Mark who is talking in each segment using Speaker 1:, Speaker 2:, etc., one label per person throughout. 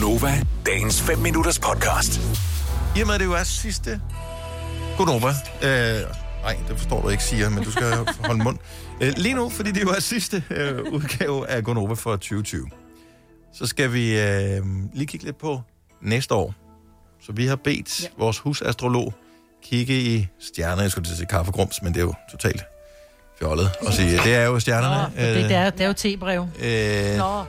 Speaker 1: Gunova, dagens 5 minutters podcast.
Speaker 2: I og med, at det jo er sidste Godnova. Øh, nej, det forstår du ikke, siger, men du skal holde mund. Øh, lige nu, fordi det jo er sidste øh, udgave af Godnova for 2020, så skal vi øh, lige kigge lidt på næste år. Så vi har bedt ja. vores husastrolog kigge i stjerner. Jeg skulle til at sige kaffegrums, men det er jo totalt fjollet at sige. Det er jo stjernerne.
Speaker 3: Nå, det, det, er, det er jo tebrev.
Speaker 2: øh,
Speaker 3: Nå.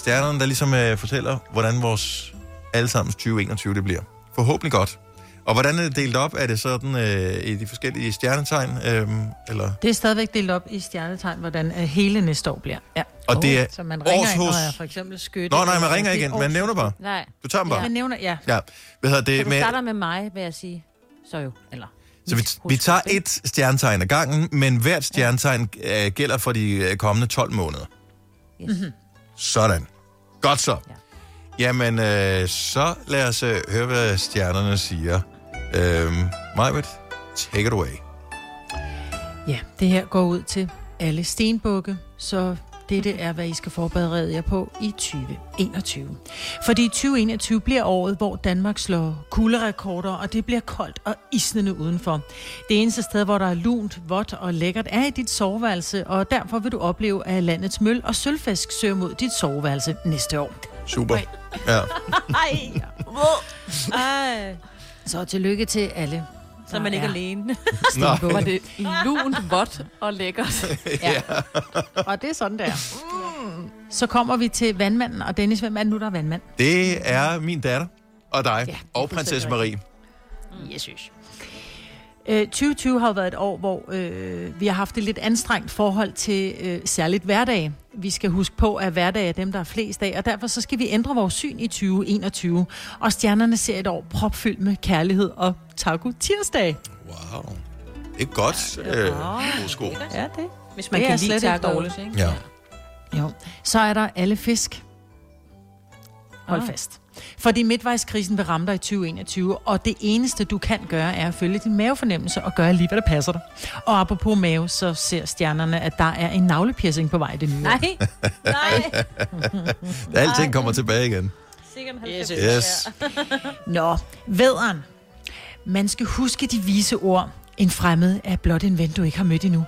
Speaker 2: Stjernerne, der ligesom øh, fortæller, hvordan vores allesammens 2021 det bliver. Forhåbentlig godt. Og hvordan er det delt op? Er det sådan øh, i de forskellige stjernetegn? Øh, eller?
Speaker 3: Det er stadigvæk delt op i stjernetegn, hvordan øh, hele næste år bliver. Ja.
Speaker 2: Og det er
Speaker 3: Så man ringer ind, når jeg for eksempel skytte.
Speaker 2: Nå, nej, man ringer
Speaker 3: er
Speaker 2: igen. Man nævner bare.
Speaker 4: Nej.
Speaker 2: Du tager dem bare.
Speaker 3: Man nævner, ja.
Speaker 2: Ja. Hvad hedder
Speaker 4: Så
Speaker 2: det?
Speaker 4: du
Speaker 2: Med,
Speaker 4: starter med mig, vil jeg sige. Så jo, eller...
Speaker 2: så vi, vi tager et stjernetegn ad gangen, men hvert stjernetegn øh, gælder for de øh, kommende 12 måneder.
Speaker 4: Yes.
Speaker 2: Sådan. Godt så.
Speaker 4: Ja.
Speaker 2: Jamen, øh, så lad os øh, høre, hvad stjernerne siger. Øh, Majbet, take it away.
Speaker 3: Ja, det her går ud til alle stenbukke, så dette er, hvad I skal forberede jer på i 2021. Fordi 2021 bliver året, hvor Danmark slår kulderekorder, og det bliver koldt og isnende udenfor. Det eneste sted, hvor der er lunt, vådt og lækkert, er i dit soveværelse, og derfor vil du opleve, at landets møl og sølvfisk søger mod dit soveværelse næste år.
Speaker 2: Super. Ja.
Speaker 4: Ej, Ej.
Speaker 3: Så tillykke til alle.
Speaker 4: Så er man ikke alene.
Speaker 2: Nå,
Speaker 5: Var det lunt, vådt og lækkert.
Speaker 3: Ja. og det er sådan der. Så kommer vi til vandmanden, og Dennis, hvem er det nu, der er vandmand?
Speaker 2: det er min datter og dig
Speaker 3: Ja,
Speaker 2: og prinsesse Marie.
Speaker 3: Jesus. Øh, 2020 har jo været et år, hvor øh, vi har haft et lidt anstrengt forhold til øh, særligt hverdage. Vi skal huske på, at hverdag er dem, der er flest af, og derfor så skal vi ændre vores syn i 2021. Og stjernerne ser et år propfyldt med kærlighed og taco tirsdag.
Speaker 2: Wow. Det er godt. Øh, sko.
Speaker 3: Ja, det.
Speaker 4: Hvis man
Speaker 3: Det er
Speaker 4: kan
Speaker 3: slet
Speaker 4: lide
Speaker 3: ikke
Speaker 4: tacos,
Speaker 3: dårligt.
Speaker 4: ikke?
Speaker 2: Ja.
Speaker 3: Jo. Så er der alle fisk. Hold
Speaker 4: Ah.
Speaker 3: fast. Fordi midtvejskrisen vil ramme dig i 2021, og det eneste, du kan gøre, er at følge din mavefornemmelse og gøre lige, hvad der passer dig. Og apropos mave, så ser stjernerne, at der er en navlepiercing på vej det nye.
Speaker 4: Nej, nej.
Speaker 2: Alting kommer tilbage igen.
Speaker 4: Sikkert
Speaker 3: Yes.
Speaker 4: 90.
Speaker 2: Yes.
Speaker 3: Nå, vædderen. Man skal huske de vise ord. En fremmed er blot en ven, du ikke har mødt endnu.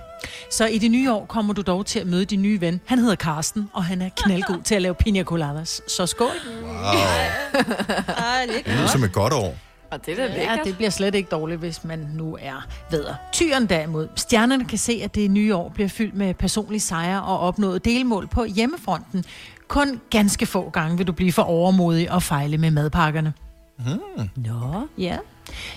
Speaker 3: Så i det nye år kommer du dog til at møde din nye ven. Han hedder Karsten, og han er knaldgod til at lave pina coladas. Så skål.
Speaker 2: Wow.
Speaker 4: Ej, det er
Speaker 2: lyder som et godt år.
Speaker 5: Og det er da
Speaker 3: Ja, det bliver slet ikke dårligt, hvis man nu er vedder. Tyren derimod. Stjernerne kan se, at det nye år bliver fyldt med personlige sejre og opnået delmål på hjemmefronten. Kun ganske få gange vil du blive for overmodig og fejle med madpakkerne.
Speaker 4: Nå.
Speaker 3: Ja.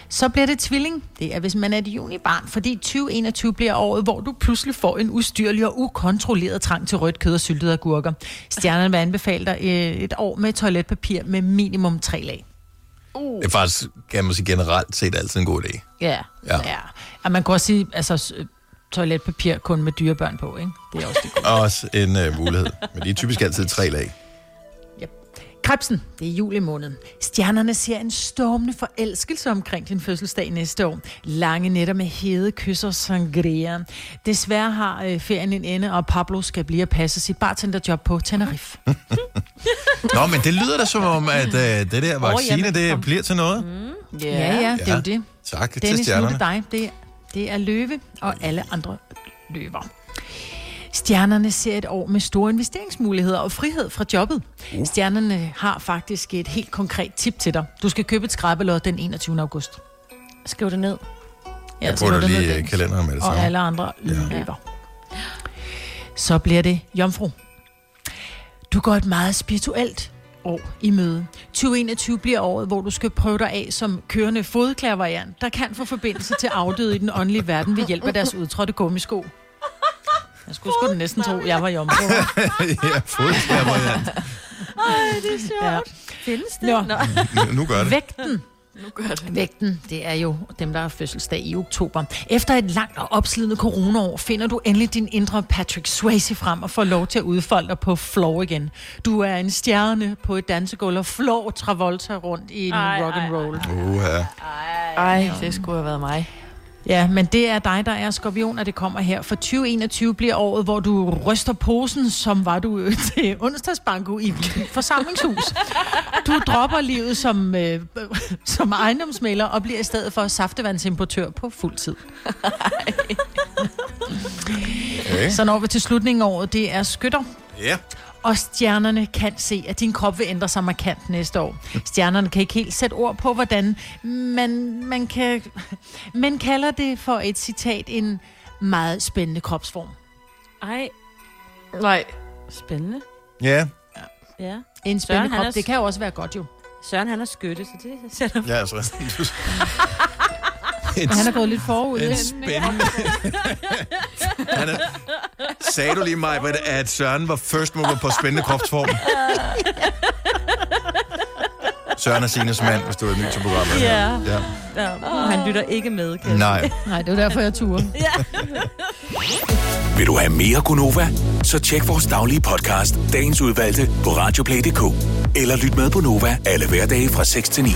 Speaker 3: Så bliver det tvilling. Det er, hvis man er et junibarn, fordi 2021 bliver året, hvor du pludselig får en ustyrlig og ukontrolleret trang til rødt kød og syltede agurker. Stjernerne vil anbefale dig øh, et år med toiletpapir med minimum tre lag.
Speaker 2: Det er faktisk, kan man sige, generelt set altid en god idé.
Speaker 3: Ja.
Speaker 2: Ja.
Speaker 3: ja. Og man kan også sige, altså toiletpapir kun med dyrebørn på, ikke? Det er også det gode.
Speaker 2: Også en uh, mulighed. Men de er typisk altid tre lag.
Speaker 3: Krebsen, det er juli måned. Stjernerne ser en stormende forelskelse omkring din fødselsdag næste år. Lange nætter med hede kysser og sangria. Desværre har øh, ferien en ende, og Pablo skal blive at passe sit bartenderjob på Tenerife.
Speaker 2: Nå, men det lyder da som om, at uh, det der vaccine, det bliver til noget.
Speaker 3: Ja, ja, ja det er jo det.
Speaker 2: Tak til
Speaker 3: Dennis, nu er
Speaker 2: stjernerne.
Speaker 3: det dig. Det, det er løve og alle andre løver. Stjernerne ser et år med store investeringsmuligheder og frihed fra jobbet.
Speaker 2: Uh.
Speaker 3: Stjernerne har faktisk et helt konkret tip til dig. Du skal købe et skrabelod den 21. august.
Speaker 4: Skriv det ned.
Speaker 2: Jeg
Speaker 3: skriver
Speaker 2: putter
Speaker 3: det ned,
Speaker 2: lige i
Speaker 3: Dennis.
Speaker 2: kalenderen med det
Speaker 3: Og
Speaker 2: samme.
Speaker 3: alle andre
Speaker 2: Ja.
Speaker 3: løber. Så bliver det jomfru. Du går et meget spirituelt år i møde. 2021 bliver året, hvor du skal prøve dig af som kørende fodklærvariant, der kan få forbindelse til afdøde i den åndelige verden ved hjælp af deres udtrådte gummisko. Jeg skulle sgu da næsten tro, jeg var jomfru.
Speaker 2: ja, fodskærvariant.
Speaker 4: Ej, det er sjovt.
Speaker 3: Ja.
Speaker 4: Findes det?
Speaker 3: Nå.
Speaker 2: Nu, gør det.
Speaker 3: Vægten.
Speaker 5: Nu gør det.
Speaker 3: Vægten, det er jo dem, der har fødselsdag i oktober. Efter et langt og opslidende coronaår, finder du endelig din indre Patrick Swayze frem og får lov til at udfolde dig på floor igen. Du er en stjerne på et dansegulv og flår Travolta rundt i en
Speaker 4: Ej,
Speaker 3: rock and roll.
Speaker 2: Uha.
Speaker 5: Ej, det skulle have været mig.
Speaker 3: Ja, men det er dig, der er skorpion, og det kommer her. For 2021 bliver året, hvor du ryster posen, som var du øh, til onsdagsbanko i forsamlingshus. Du dropper livet som, øh, som ejendomsmælder og bliver i stedet for saftevandsimportør på fuld tid.
Speaker 2: Okay.
Speaker 3: Så når vi til slutningen af året, det er skytter.
Speaker 2: Ja.
Speaker 3: Og stjernerne kan se, at din krop vil ændre sig markant næste år. Stjernerne kan ikke helt sætte ord på, hvordan man, man kan... Man kalder det for et citat en meget spændende kropsform.
Speaker 4: Ej,
Speaker 5: Nej.
Speaker 4: spændende.
Speaker 2: Ja,
Speaker 4: Ja.
Speaker 3: En
Speaker 4: Søren,
Speaker 3: spændende
Speaker 4: han
Speaker 3: krop,
Speaker 4: er-
Speaker 3: det kan jo også være godt jo.
Speaker 4: Søren, han er skytte, så det sætter...
Speaker 2: ja altså. en,
Speaker 3: Men han er gået lidt forud.
Speaker 2: en spændende... han er... Sagde du lige, mig, at Søren var first mover på spændende kropsform? Søren er Sines mand, hvis du er ny til programmet.
Speaker 4: Ja.
Speaker 2: ja.
Speaker 4: Ja, han lytter ikke med, kan
Speaker 2: Nej.
Speaker 3: Nej, det er jo derfor, jeg turer.
Speaker 1: Vil du have mere Gunova? Så tjek vores daglige podcast, dagens udvalgte, på radioplay.dk. Eller lyt med på Nova alle hverdage fra 6 til 9.